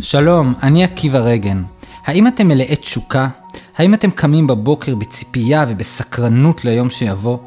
שלום, אני עקיבא רגן. האם אתם מלאי תשוקה? האם אתם קמים בבוקר בציפייה ובסקרנות ליום שיבוא?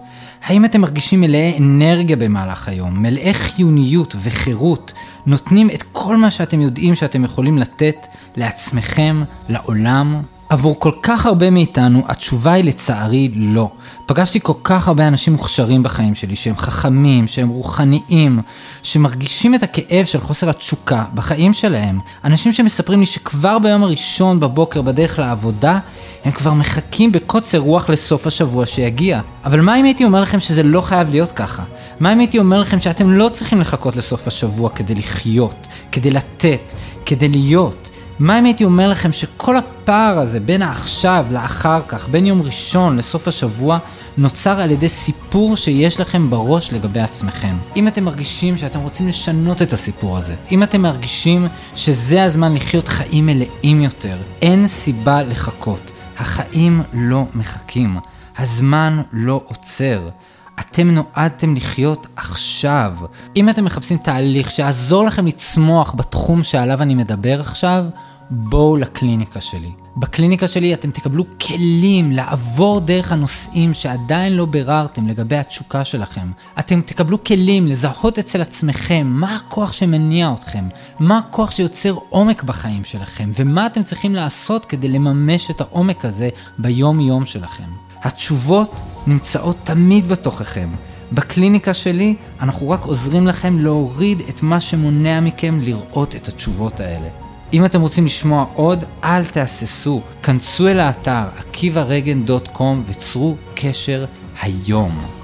האם אתם מרגישים מלאי אנרגיה במהלך היום, מלאי חיוניות וחירות, נותנים את כל מה שאתם יודעים שאתם יכולים לתת לעצמכם, לעולם? עבור כל כך הרבה מאיתנו, התשובה היא לצערי לא. פגשתי כל כך הרבה אנשים מוכשרים בחיים שלי, שהם חכמים, שהם רוחניים, שמרגישים את הכאב של חוסר התשוקה בחיים שלהם. אנשים שמספרים לי שכבר ביום הראשון בבוקר בדרך לעבודה, הם כבר מחכים בקוצר רוח לסוף השבוע שיגיע. אבל מה אם הייתי אומר לכם שזה לא חייב להיות ככה? מה אם הייתי אומר לכם שאתם לא צריכים לחכות לסוף השבוע כדי לחיות, כדי לתת, כדי להיות? מה אם הייתי אומר לכם שכל הפער הזה בין העכשיו לאחר כך, בין יום ראשון לסוף השבוע, נוצר על ידי סיפור שיש לכם בראש לגבי עצמכם. אם אתם מרגישים שאתם רוצים לשנות את הסיפור הזה, אם אתם מרגישים שזה הזמן לחיות חיים מלאים יותר, אין סיבה לחכות. החיים לא מחכים. הזמן לא עוצר. אתם נועדתם לחיות עכשיו. אם אתם מחפשים תהליך שיעזור לכם לצמוח בתחום שעליו אני מדבר עכשיו, בואו לקליניקה שלי. בקליניקה שלי אתם תקבלו כלים לעבור דרך הנושאים שעדיין לא ביררתם לגבי התשוקה שלכם. אתם תקבלו כלים לזהות אצל עצמכם מה הכוח שמניע אתכם, מה הכוח שיוצר עומק בחיים שלכם, ומה אתם צריכים לעשות כדי לממש את העומק הזה ביום יום שלכם. התשובות נמצאות תמיד בתוככם. בקליניקה שלי אנחנו רק עוזרים לכם להוריד את מה שמונע מכם לראות את התשובות האלה. אם אתם רוצים לשמוע עוד, אל תהססו, כנסו אל האתר עקיבא וצרו קשר היום.